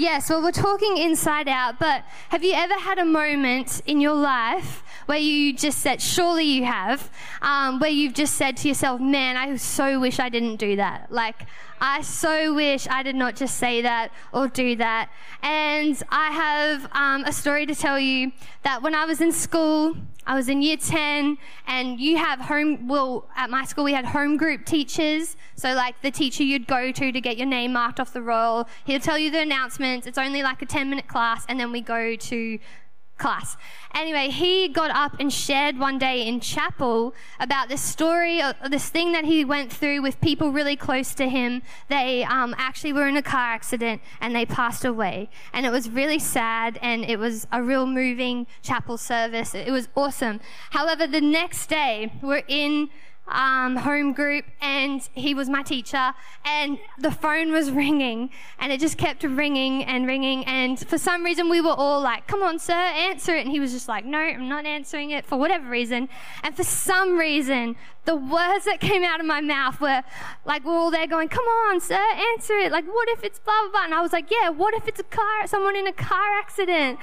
Yes, well, we're talking inside out, but have you ever had a moment in your life where you just said, surely you have, um, where you've just said to yourself, man, I so wish I didn't do that. Like, I so wish I did not just say that or do that. And I have um, a story to tell you that when I was in school, I was in year 10, and you have home, well, at my school, we had home group teachers. So, like the teacher you'd go to to get your name marked off the roll, he'll tell you the announcements. It's only like a 10 minute class, and then we go to class. Anyway, he got up and shared one day in chapel about this story, of this thing that he went through with people really close to him. They um, actually were in a car accident and they passed away. And it was really sad and it was a real moving chapel service. It was awesome. However, the next day, we're in um, home group, and he was my teacher. And the phone was ringing, and it just kept ringing and ringing. And for some reason, we were all like, "Come on, sir, answer it." And he was just like, "No, I'm not answering it for whatever reason." And for some reason, the words that came out of my mouth were like, we're all there going, "Come on, sir, answer it." Like, what if it's blah blah blah? And I was like, "Yeah, what if it's a car, someone in a car accident?"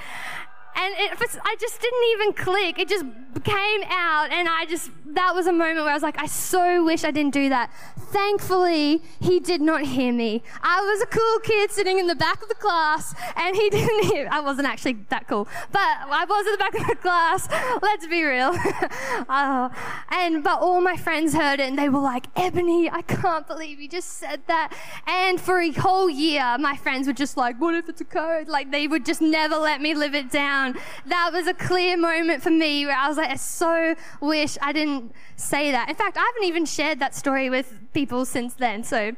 And it, I just didn't even click. It just came out, and I just, that was a moment where I was like, I so wish I didn't do that. Thankfully, he did not hear me. I was a cool kid sitting in the back of the class, and he didn't hear. I wasn't actually that cool, but I was at the back of the class. Let's be real. uh, and, but all my friends heard it, and they were like, Ebony, I can't believe you just said that. And for a whole year, my friends were just like, what if it's a code? Like, they would just never let me live it down down. That was a clear moment for me where I was like, I so wish I didn't say that. In fact, I haven't even shared that story with people since then. So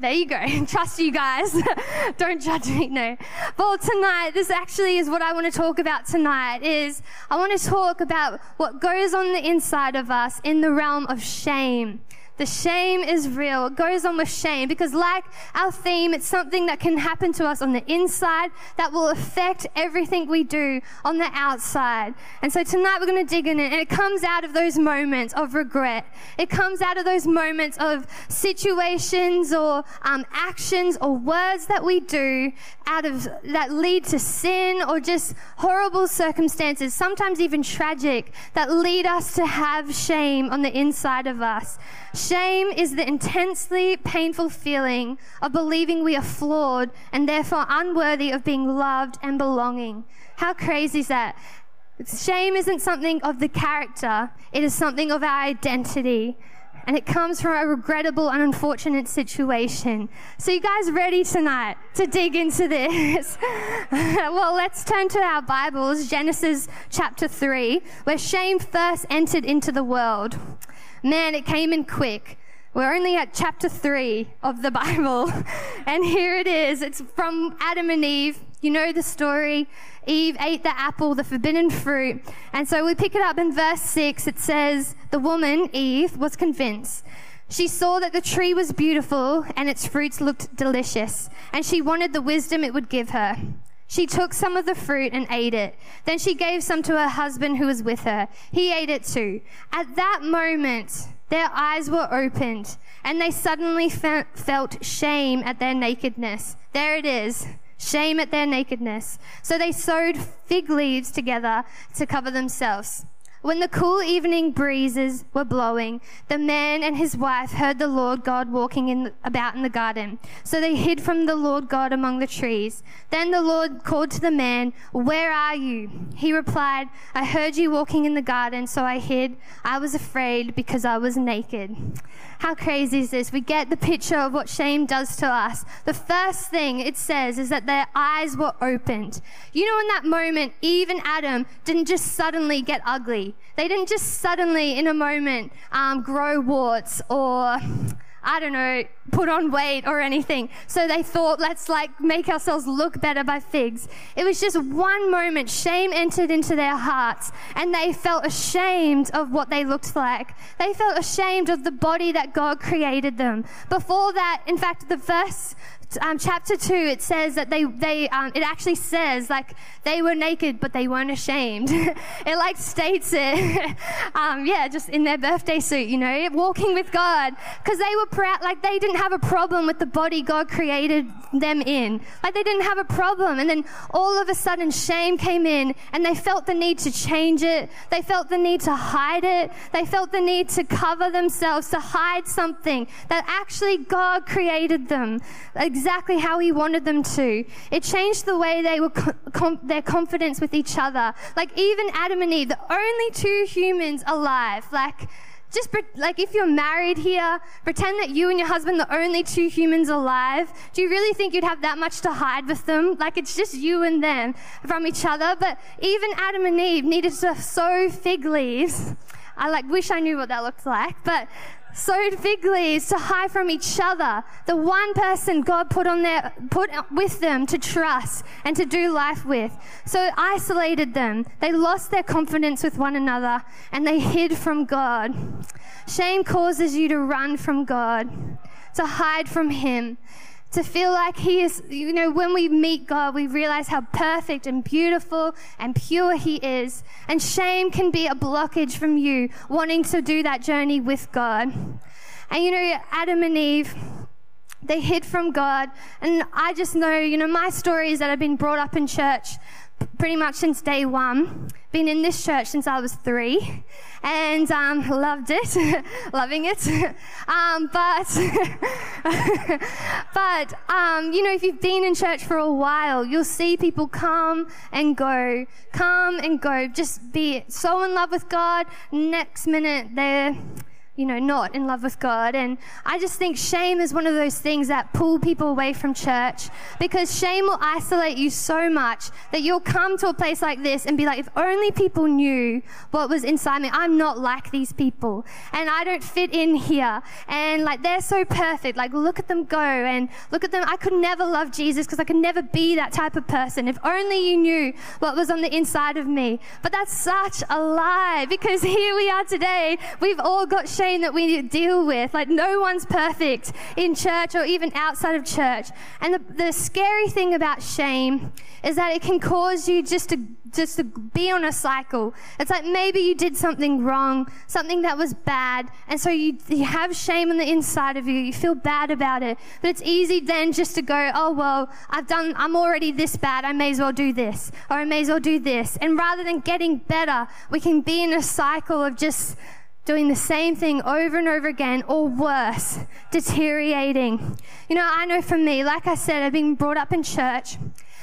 there you go. Trust you guys. Don't judge me. No. Well, tonight, this actually is what I want to talk about tonight is I want to talk about what goes on the inside of us in the realm of shame. The shame is real. It goes on with shame because, like our theme, it's something that can happen to us on the inside that will affect everything we do on the outside. And so tonight we're going to dig in it, and it comes out of those moments of regret. It comes out of those moments of situations or um, actions or words that we do out of that lead to sin or just horrible circumstances, sometimes even tragic, that lead us to have shame on the inside of us. Shame is the intensely painful feeling of believing we are flawed and therefore unworthy of being loved and belonging. How crazy is that? Shame isn't something of the character, it is something of our identity. And it comes from a regrettable and unfortunate situation. So, you guys ready tonight to dig into this? well, let's turn to our Bibles, Genesis chapter 3, where shame first entered into the world. Man, it came in quick. We're only at chapter 3 of the Bible. And here it is. It's from Adam and Eve. You know the story. Eve ate the apple, the forbidden fruit. And so we pick it up in verse 6. It says, The woman, Eve, was convinced. She saw that the tree was beautiful and its fruits looked delicious, and she wanted the wisdom it would give her. She took some of the fruit and ate it. Then she gave some to her husband who was with her. He ate it too. At that moment, their eyes were opened and they suddenly fe- felt shame at their nakedness. There it is. Shame at their nakedness. So they sewed fig leaves together to cover themselves. When the cool evening breezes were blowing, the man and his wife heard the Lord God walking in, about in the garden. So they hid from the Lord God among the trees. Then the Lord called to the man, Where are you? He replied, I heard you walking in the garden, so I hid. I was afraid because I was naked. How crazy is this? We get the picture of what shame does to us. The first thing it says is that their eyes were opened. You know, in that moment, Eve and Adam didn't just suddenly get ugly. They didn't just suddenly, in a moment, um, grow warts or I don't know, put on weight or anything. So they thought, let's like make ourselves look better by figs. It was just one moment, shame entered into their hearts and they felt ashamed of what they looked like. They felt ashamed of the body that God created them. Before that, in fact, the verse um, chapter 2, it says that they, they um, it actually says like they were naked, but they weren't ashamed. it like states it, um, yeah, just in their birthday suit, you know, walking with God. Because they were proud, like they didn't have a problem with the body God created them in. Like they didn't have a problem. And then all of a sudden, shame came in and they felt the need to change it. They felt the need to hide it. They felt the need to cover themselves, to hide something that actually God created them exactly how He wanted them to. It changed the way they were, com- their confidence with each other. Like even Adam and Eve, the only two humans alive, like, just like if you're married here, pretend that you and your husband the only two humans alive. Do you really think you'd have that much to hide with them? Like it's just you and them from each other. But even Adam and Eve needed to sew fig leaves. I like wish I knew what that looked like, but sewed fig leaves to hide from each other. The one person God put on there, put with them to trust and to do life with. So isolated them. They lost their confidence with one another and they hid from God. Shame causes you to run from God, to hide from Him to feel like He is, you know, when we meet God, we realize how perfect and beautiful and pure He is. And shame can be a blockage from you wanting to do that journey with God. And, you know, Adam and Eve, they hid from God. And I just know, you know, my story is that I've been brought up in church pretty much since day one. Been in this church since I was three, and um, loved it, loving it. Um, but, but um, you know, if you've been in church for a while, you'll see people come and go, come and go. Just be so in love with God. Next minute, they're you know, not in love with God. And I just think shame is one of those things that pull people away from church because shame will isolate you so much that you'll come to a place like this and be like, if only people knew what was inside me. I'm not like these people and I don't fit in here. And like, they're so perfect. Like, look at them go and look at them. I could never love Jesus because I could never be that type of person. If only you knew what was on the inside of me. But that's such a lie because here we are today. We've all got shame shame that we deal with. Like, no one's perfect in church or even outside of church. And the, the scary thing about shame is that it can cause you just to just to be on a cycle. It's like maybe you did something wrong, something that was bad, and so you, you have shame on the inside of you. You feel bad about it. But it's easy then just to go, oh, well, I've done, I'm already this bad. I may as well do this, or I may as well do this. And rather than getting better, we can be in a cycle of just doing the same thing over and over again, or worse, deteriorating. You know, I know for me, like I said, I've been brought up in church,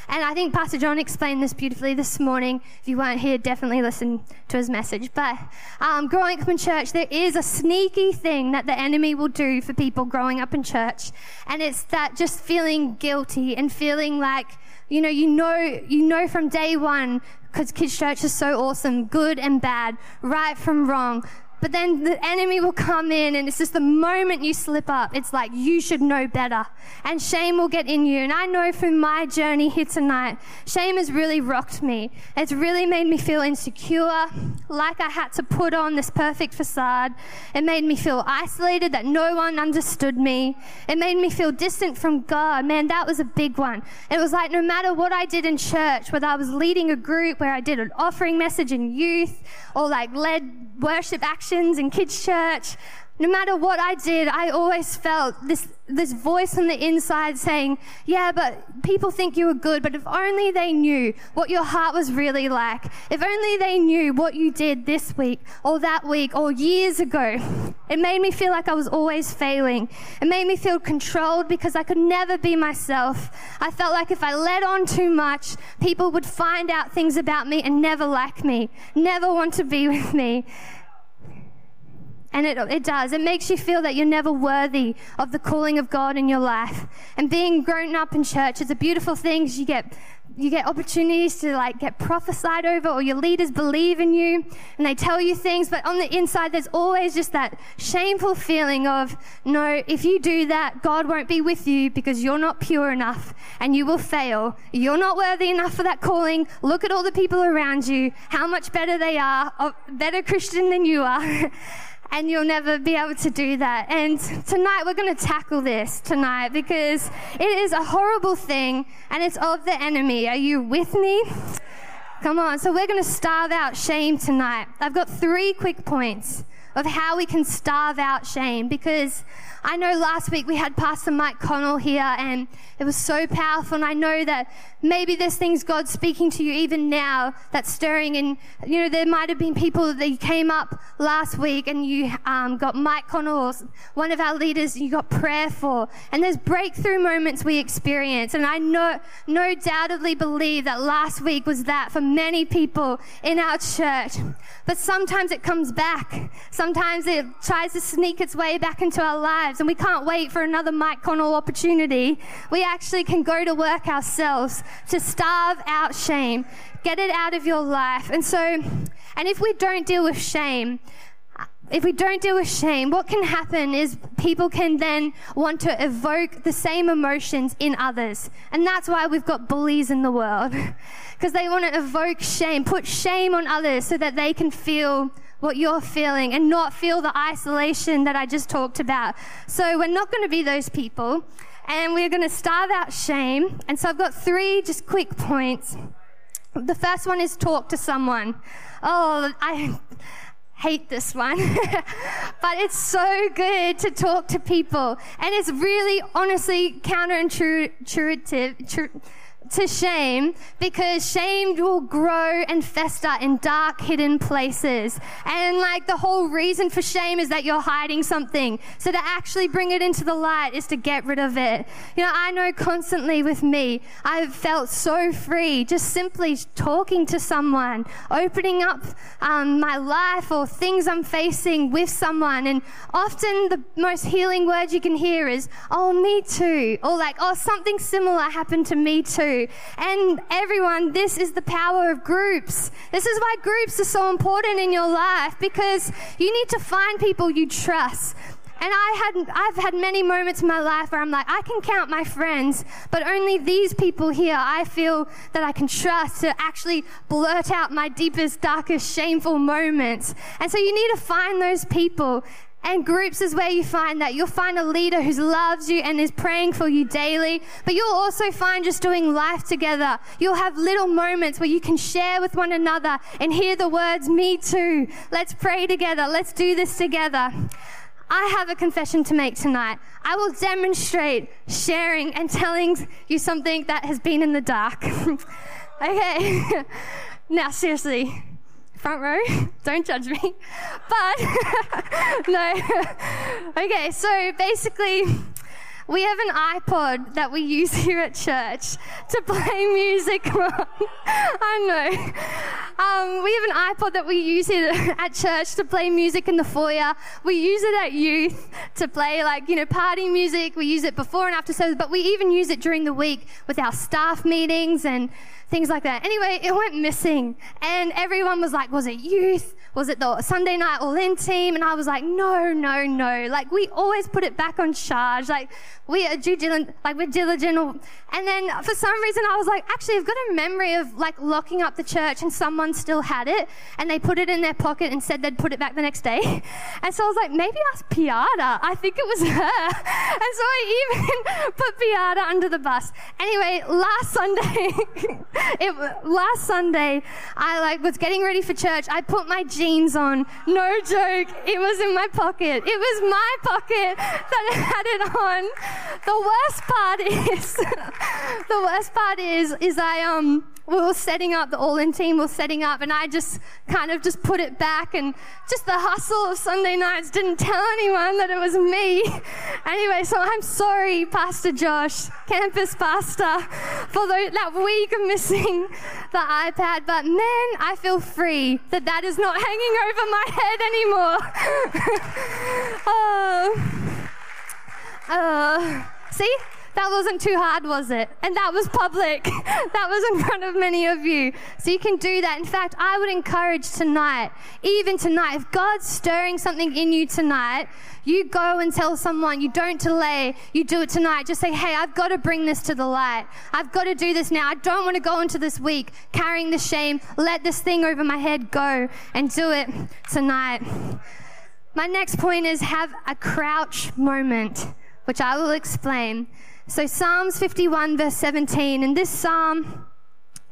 and I think Pastor John explained this beautifully this morning. If you weren't here, definitely listen to his message. But um, growing up in church, there is a sneaky thing that the enemy will do for people growing up in church, and it's that just feeling guilty and feeling like, you know, you know, you know from day one because kids' church is so awesome, good and bad, right from wrong, but then the enemy will come in, and it's just the moment you slip up, it's like you should know better. And shame will get in you. And I know from my journey here tonight, shame has really rocked me. It's really made me feel insecure, like I had to put on this perfect facade. It made me feel isolated, that no one understood me. It made me feel distant from God. Man, that was a big one. It was like no matter what I did in church, whether I was leading a group where I did an offering message in youth or like led worship actions in kids' church, no matter what I did, I always felt this, this voice on the inside saying, Yeah, but people think you were good, but if only they knew what your heart was really like, if only they knew what you did this week or that week or years ago, it made me feel like I was always failing. It made me feel controlled because I could never be myself. I felt like if I let on too much, people would find out things about me and never like me, never want to be with me. And it, it does. It makes you feel that you're never worthy of the calling of God in your life. And being grown up in church is a beautiful thing. You get, you get opportunities to like get prophesied over or your leaders believe in you and they tell you things. But on the inside, there's always just that shameful feeling of, no, if you do that, God won't be with you because you're not pure enough and you will fail. You're not worthy enough for that calling. Look at all the people around you, how much better they are, uh, better Christian than you are. and you'll never be able to do that. And tonight we're going to tackle this tonight because it is a horrible thing and it's of the enemy. Are you with me? Come on. So we're going to starve out shame tonight. I've got three quick points of how we can starve out shame because I know last week we had Pastor Mike Connell here and it was so powerful. And I know that maybe there's things God's speaking to you even now that's stirring. And, you know, there might have been people that came up last week and you um, got Mike Connell, one of our leaders, you got prayer for. And there's breakthrough moments we experience. And I know, no doubtedly believe that last week was that for many people in our church. But sometimes it comes back. Sometimes it tries to sneak its way back into our lives and we can't wait for another Mike Connell opportunity. We actually can go to work ourselves to starve out shame, get it out of your life. And so, and if we don't deal with shame, if we don't deal with shame, what can happen is people can then want to evoke the same emotions in others. And that's why we've got bullies in the world. Because they want to evoke shame, put shame on others so that they can feel what you're feeling and not feel the isolation that I just talked about. So we're not going to be those people and we're going to starve out shame. And so I've got three just quick points. The first one is talk to someone. Oh, I hate this one, but it's so good to talk to people. And it's really honestly counterintuitive. Tru- to shame because shame will grow and fester in dark, hidden places. And like the whole reason for shame is that you're hiding something. So to actually bring it into the light is to get rid of it. You know, I know constantly with me, I've felt so free just simply talking to someone, opening up um, my life or things I'm facing with someone. And often the most healing words you can hear is, oh, me too. Or like, oh, something similar happened to me too. And everyone, this is the power of groups. This is why groups are so important in your life because you need to find people you trust. And I had, I've had many moments in my life where I'm like, I can count my friends, but only these people here I feel that I can trust to actually blurt out my deepest, darkest, shameful moments. And so you need to find those people and groups is where you find that. You'll find a leader who loves you and is praying for you daily, but you'll also find just doing life together. You'll have little moments where you can share with one another and hear the words, Me too. Let's pray together. Let's do this together. I have a confession to make tonight. I will demonstrate sharing and telling you something that has been in the dark. okay. now, seriously, front row. Don't judge me. But no. okay, so basically, we have an iPod that we use here at church to play music. I know. Um, we have an iPod that we use here at church to play music in the foyer. We use it at youth to play, like, you know, party music. We use it before and after service, but we even use it during the week with our staff meetings and things like that. Anyway, it went missing. And everyone was like, was it youth? Was it the Sunday night all in team? And I was like, no, no, no. Like, we always put it back on charge. Like, we are due diligent, like, we're diligent. And then for some reason, I was like, actually, I've got a memory of like locking up the church and someone still had it and they put it in their pocket and said they'd put it back the next day. And so I was like, maybe ask Piata. I think it was her. And so I even put Piata under the bus. Anyway, last Sunday, it, last Sunday, I like was getting ready for church. I put my jeans on. No joke. It was in my pocket. It was my pocket that had it on. The worst part is, the worst part is, is I um we were setting up, the All In team was setting up, and I just kind of just put it back, and just the hustle of Sunday nights didn't tell anyone that it was me. Anyway, so I'm sorry, Pastor Josh, campus pastor, for the, that week of missing the iPad, but man, I feel free that that is not hanging over my head anymore. oh. Uh, see? That wasn't too hard, was it? And that was public. that was in front of many of you. So you can do that. In fact, I would encourage tonight, even tonight, if God's stirring something in you tonight, you go and tell someone, you don't delay, you do it tonight. Just say, hey, I've got to bring this to the light. I've got to do this now. I don't want to go into this week carrying the shame. Let this thing over my head go and do it tonight. My next point is have a crouch moment, which I will explain. So, Psalms 51, verse 17, and this psalm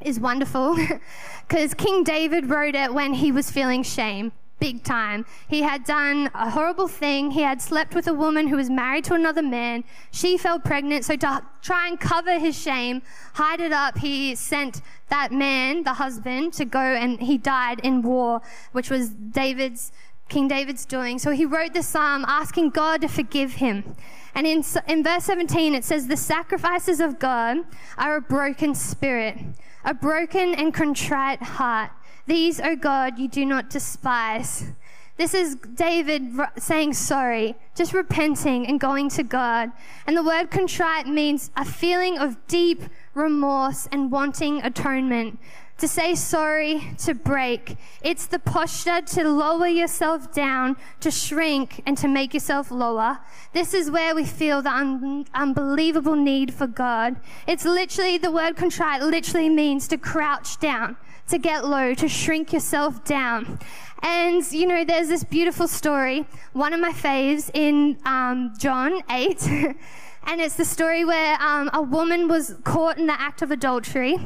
is wonderful because King David wrote it when he was feeling shame big time. He had done a horrible thing. He had slept with a woman who was married to another man. She fell pregnant. So, to try and cover his shame, hide it up, he sent that man, the husband, to go and he died in war, which was David's King David's doing. So he wrote the psalm asking God to forgive him. And in, in verse 17, it says, The sacrifices of God are a broken spirit, a broken and contrite heart. These, O God, you do not despise. This is David saying sorry, just repenting and going to God. And the word contrite means a feeling of deep remorse and wanting atonement to say sorry, to break. It's the posture to lower yourself down, to shrink, and to make yourself lower. This is where we feel the un- unbelievable need for God. It's literally, the word contrite literally means to crouch down, to get low, to shrink yourself down. And, you know, there's this beautiful story, one of my faves in um, John 8. and it's the story where um, a woman was caught in the act of adultery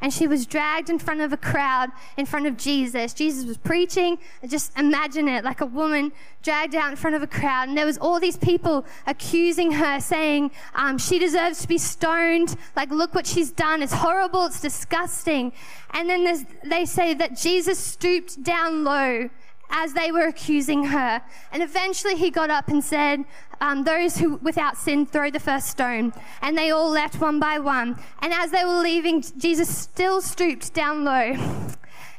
and she was dragged in front of a crowd in front of Jesus. Jesus was preaching. Just imagine it like a woman dragged out in front of a crowd, and there was all these people accusing her, saying um, she deserves to be stoned. Like, look what she's done. It's horrible. It's disgusting. And then they say that Jesus stooped down low as they were accusing her. And eventually he got up and said, um, Those who without sin throw the first stone. And they all left one by one. And as they were leaving, Jesus still stooped down low.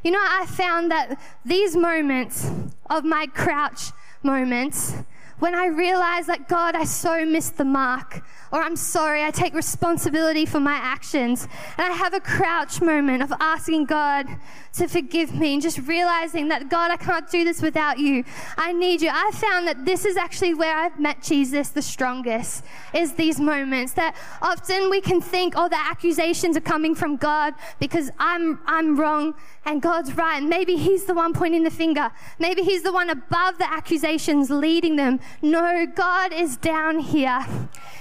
You know, I found that these moments of my crouch moments, when I realize that God, I so missed the mark or I'm sorry, I take responsibility for my actions. And I have a crouch moment of asking God to forgive me and just realizing that, God, I can't do this without you. I need you. I found that this is actually where I've met Jesus the strongest, is these moments that often we can think, oh, the accusations are coming from God because I'm, I'm wrong and God's right. Maybe He's the one pointing the finger. Maybe He's the one above the accusations leading them. No, God is down here.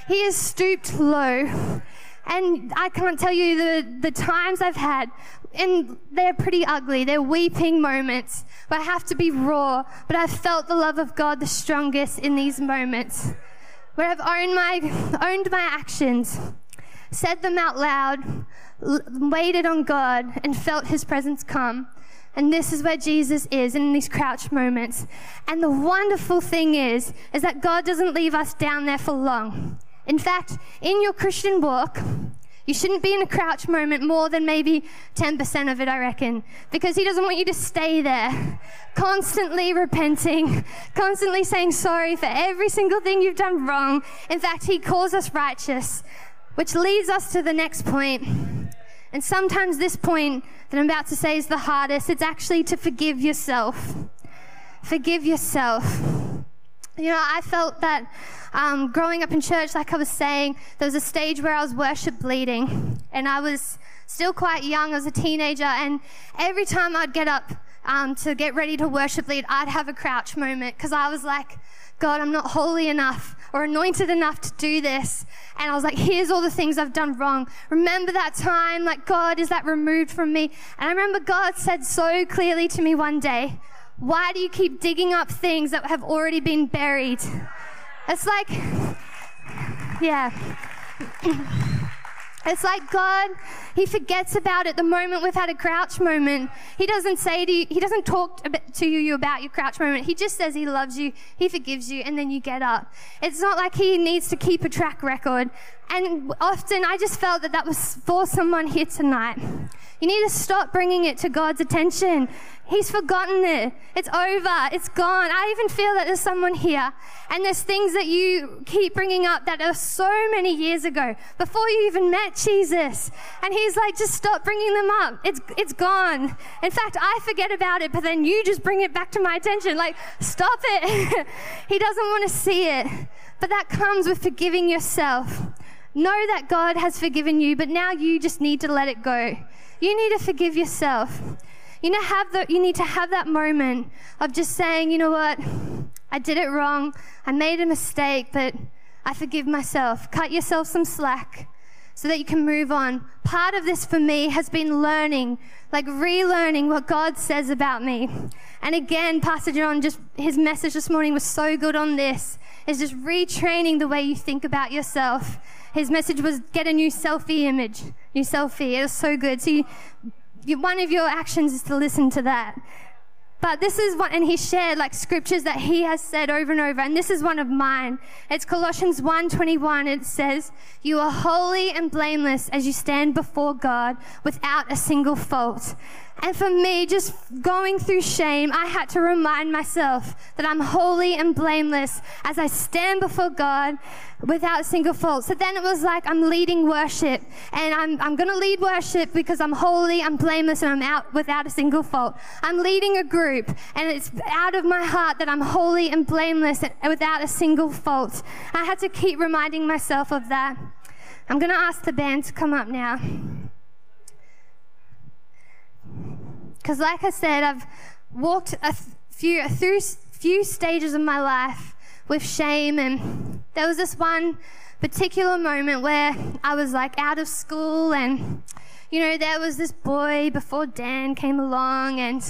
He is stooped low. And I can't tell you the, the times I've had, and they're pretty ugly. They're weeping moments where I have to be raw, but I've felt the love of God the strongest in these moments where I've owned my, owned my actions, said them out loud, waited on God, and felt His presence come. And this is where Jesus is in these crouch moments. And the wonderful thing is, is that God doesn't leave us down there for long. In fact, in your Christian walk, you shouldn't be in a crouch moment more than maybe 10% of it, I reckon, because He doesn't want you to stay there, constantly repenting, constantly saying sorry for every single thing you've done wrong. In fact, He calls us righteous, which leads us to the next point. And sometimes this point that I'm about to say is the hardest. It's actually to forgive yourself. Forgive yourself. You know, I felt that um, growing up in church, like I was saying, there was a stage where I was worship bleeding, and I was still quite young. I was a teenager, and every time I'd get up um, to get ready to worship lead, I'd have a crouch moment because I was like, God, I'm not holy enough or anointed enough to do this. And I was like, here's all the things I've done wrong. Remember that time? Like, God, is that removed from me? And I remember God said so clearly to me one day, why do you keep digging up things that have already been buried? It's like, yeah. It's like God, He forgets about it the moment we've had a crouch moment. He doesn't say to you, He doesn't talk to you about your crouch moment. He just says He loves you, He forgives you, and then you get up. It's not like He needs to keep a track record. And often I just felt that that was for someone here tonight. You need to stop bringing it to God's attention. He's forgotten it. It's over. It's gone. I even feel that there's someone here and there's things that you keep bringing up that are so many years ago before you even met Jesus. And he's like, just stop bringing them up. It's, it's gone. In fact, I forget about it, but then you just bring it back to my attention. Like, stop it. he doesn't want to see it. But that comes with forgiving yourself. Know that God has forgiven you, but now you just need to let it go. You need to forgive yourself. You know, have the, you need to have that moment of just saying, you know what? I did it wrong. I made a mistake, but I forgive myself. Cut yourself some slack so that you can move on. Part of this for me has been learning, like relearning what God says about me. And again, Pastor John, just his message this morning was so good on this. Is just retraining the way you think about yourself. His message was get a new selfie image, new selfie. It was so good. So you, you, one of your actions is to listen to that. But this is what, and he shared like scriptures that he has said over and over, and this is one of mine. It's Colossians 1:21. It says, "You are holy and blameless as you stand before God without a single fault." And for me, just going through shame, I had to remind myself that I'm holy and blameless as I stand before God without a single fault. So then it was like I'm leading worship, and I'm, I'm going to lead worship because I'm holy, I'm blameless, and I'm out without a single fault. I'm leading a group, and it's out of my heart that I'm holy and blameless and without a single fault. I had to keep reminding myself of that. I'm going to ask the band to come up now. Because, like I said, I've walked a few, through few stages of my life with shame, and there was this one particular moment where I was like out of school, and you know, there was this boy before Dan came along, and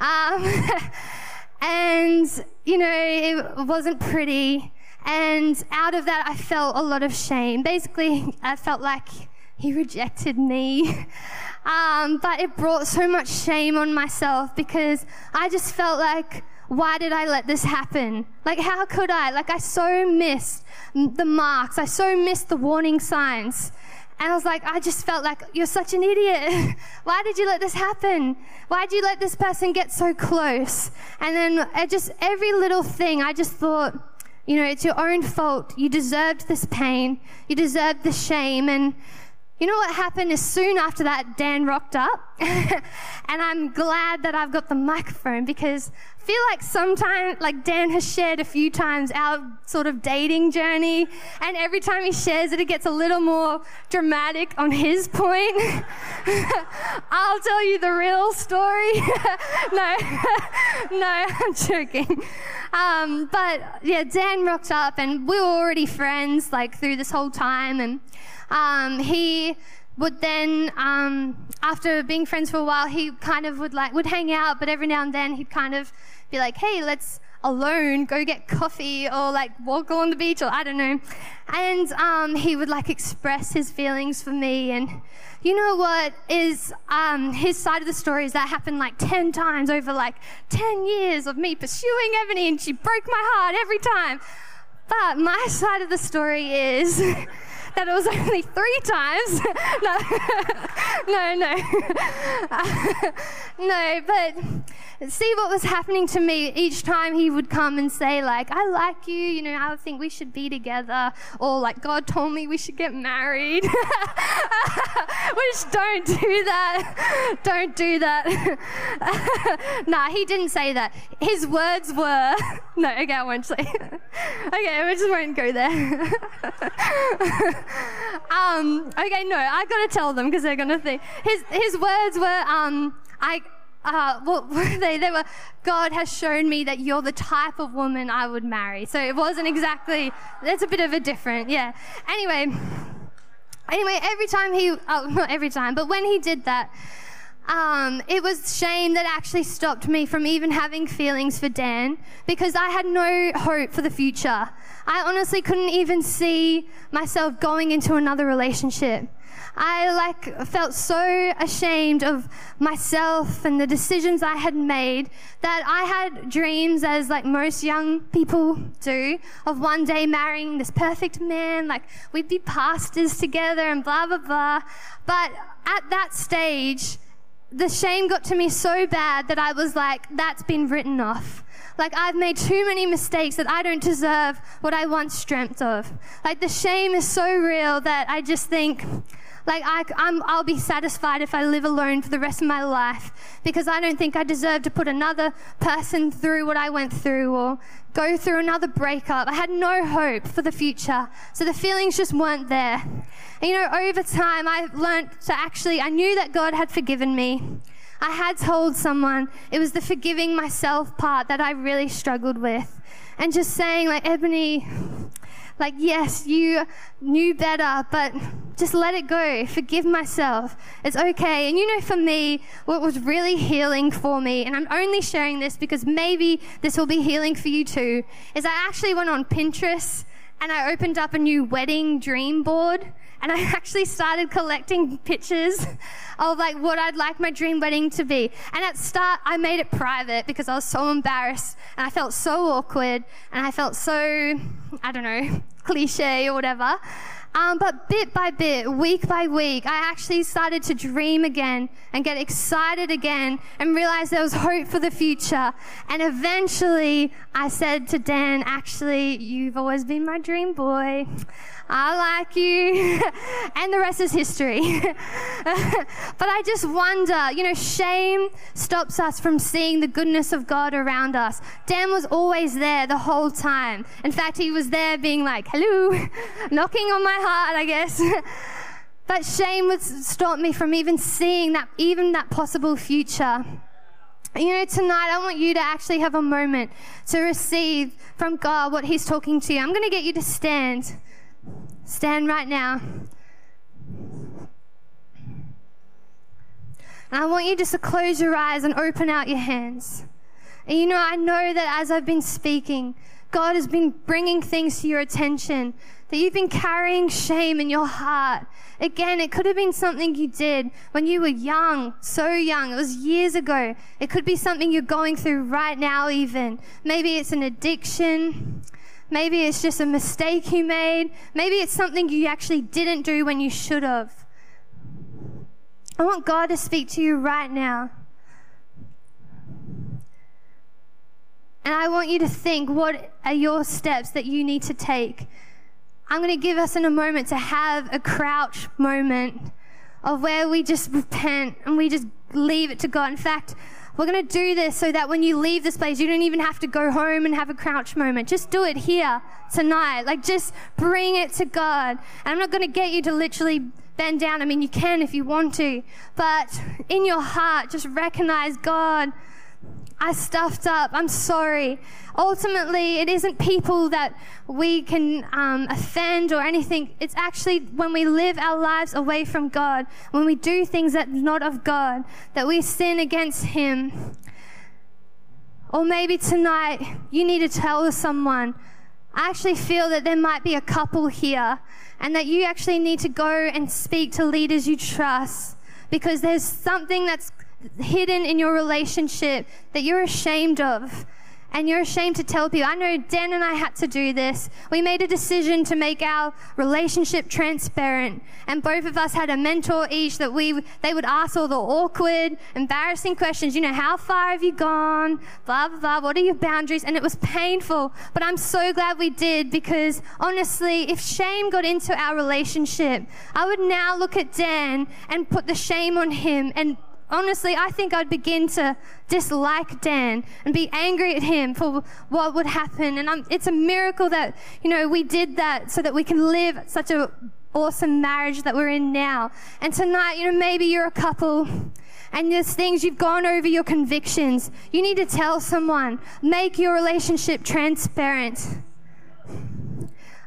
um, and you know, it wasn't pretty. And out of that, I felt a lot of shame. Basically, I felt like he rejected me. Um, but it brought so much shame on myself because I just felt like, why did I let this happen? Like, how could I? Like, I so missed the marks, I so missed the warning signs. And I was like, I just felt like, you're such an idiot. Why did you let this happen? Why did you let this person get so close? And then I just, every little thing, I just thought, you know, it's your own fault. You deserved this pain. You deserved the shame. And you know what happened is soon after that, Dan rocked up. and I'm glad that I've got the microphone because feel like sometimes, like Dan has shared a few times our sort of dating journey. And every time he shares it, it gets a little more dramatic on his point. I'll tell you the real story. no, no, I'm joking. Um, but yeah, Dan rocked up and we were already friends like through this whole time. And um, he would then, um, after being friends for a while, he kind of would like would hang out, but every now and then he'd kind of be like, "Hey, let's alone go get coffee or like walk along the beach or I don't know." And um, he would like express his feelings for me, and you know what is um, his side of the story is that happened like ten times over like ten years of me pursuing Ebony, and she broke my heart every time. But my side of the story is. That it was only three times. no, no, no. no, but see what was happening to me each time he would come and say, like, I like you, you know, I think we should be together, or like, God told me we should get married. Which don't do that. Don't do that. nah, he didn't say that. His words were, no, okay, I won't say. okay, we just won't go there. um, okay, no, I gotta tell them because they're gonna think. His, his words were, um, I, uh, well, they, they were, God has shown me that you're the type of woman I would marry. So it wasn't exactly, it's a bit of a different, yeah. Anyway, anyway, every time he, oh, not every time, but when he did that, um, it was shame that actually stopped me from even having feelings for Dan because I had no hope for the future. I honestly couldn't even see myself going into another relationship. I like felt so ashamed of myself and the decisions I had made that I had dreams as like most young people do of one day marrying this perfect man like we'd be pastors together and blah blah blah but at that stage the shame got to me so bad that I was like, that's been written off. Like, I've made too many mistakes that I don't deserve what I once dreamt of. Like, the shame is so real that I just think, like, I, I'm, I'll be satisfied if I live alone for the rest of my life because I don't think I deserve to put another person through what I went through or go through another breakup. I had no hope for the future. So the feelings just weren't there. And, you know, over time, I learned to actually, I knew that God had forgiven me. I had told someone it was the forgiving myself part that I really struggled with. And just saying, like, Ebony, like, yes, you knew better, but just let it go. Forgive myself. It's okay. And you know, for me, what was really healing for me, and I'm only sharing this because maybe this will be healing for you too, is I actually went on Pinterest and I opened up a new wedding dream board and I actually started collecting pictures of like what I'd like my dream wedding to be. And at start, I made it private because I was so embarrassed and I felt so awkward and I felt so, I don't know, cliche or whatever. Um, but bit by bit, week by week, I actually started to dream again and get excited again and realize there was hope for the future. And eventually, I said to Dan, actually, you've always been my dream boy. I like you. and the rest is history. but I just wonder, you know, shame stops us from seeing the goodness of God around us. Dan was always there the whole time. In fact, he was there being like, hello, knocking on my heart, I guess. but shame would stop me from even seeing that, even that possible future. You know, tonight I want you to actually have a moment to receive from God what He's talking to you. I'm going to get you to stand. Stand right now. And I want you just to close your eyes and open out your hands. And you know, I know that as I've been speaking, God has been bringing things to your attention, that you've been carrying shame in your heart. Again, it could have been something you did when you were young, so young. It was years ago. It could be something you're going through right now, even. Maybe it's an addiction. Maybe it's just a mistake you made. Maybe it's something you actually didn't do when you should have. I want God to speak to you right now. And I want you to think what are your steps that you need to take. I'm going to give us in a moment to have a crouch moment of where we just repent and we just leave it to God. In fact, we're going to do this so that when you leave this place, you don't even have to go home and have a crouch moment. Just do it here tonight. Like, just bring it to God. And I'm not going to get you to literally bend down. I mean, you can if you want to. But in your heart, just recognize God. I stuffed up. I'm sorry. Ultimately, it isn't people that we can um, offend or anything. It's actually when we live our lives away from God, when we do things that are not of God, that we sin against Him. Or maybe tonight you need to tell someone, I actually feel that there might be a couple here, and that you actually need to go and speak to leaders you trust because there's something that's hidden in your relationship that you're ashamed of and you're ashamed to tell people. I know Dan and I had to do this. We made a decision to make our relationship transparent, and both of us had a mentor each that we they would ask all the awkward, embarrassing questions. You know, how far have you gone? Blah blah blah. What are your boundaries? And it was painful, but I'm so glad we did because honestly, if shame got into our relationship, I would now look at Dan and put the shame on him and honestly, I think I'd begin to dislike Dan and be angry at him for what would happen. And I'm, it's a miracle that, you know, we did that so that we can live such a awesome marriage that we're in now. And tonight, you know, maybe you're a couple and there's things you've gone over your convictions. You need to tell someone, make your relationship transparent.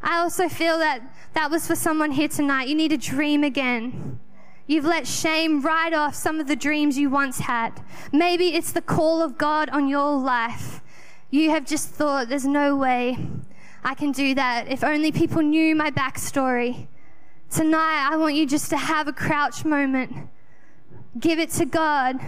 I also feel that that was for someone here tonight. You need to dream again. You've let shame write off some of the dreams you once had. Maybe it's the call of God on your life. You have just thought, there's no way I can do that. If only people knew my backstory. Tonight, I want you just to have a crouch moment. Give it to God.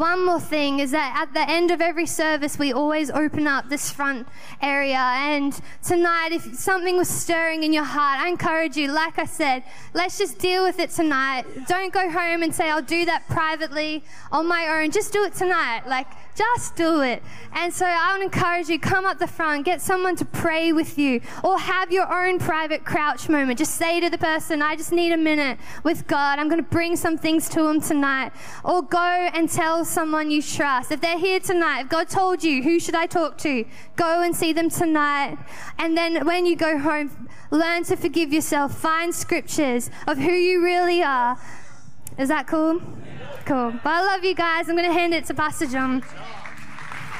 One more thing is that at the end of every service, we always open up this front area. And tonight, if something was stirring in your heart, I encourage you, like I said, let's just deal with it tonight. Don't go home and say, I'll do that privately on my own. Just do it tonight. Like, just do it. And so I would encourage you come up the front, get someone to pray with you, or have your own private crouch moment. Just say to the person, I just need a minute with God. I'm going to bring some things to Him tonight. Or go and tell someone you trust. If they're here tonight, if God told you, who should I talk to? Go and see them tonight. And then when you go home, learn to forgive yourself. Find scriptures of who you really are is that cool? Cool. But I love you guys. I'm going to hand it to Pastor John.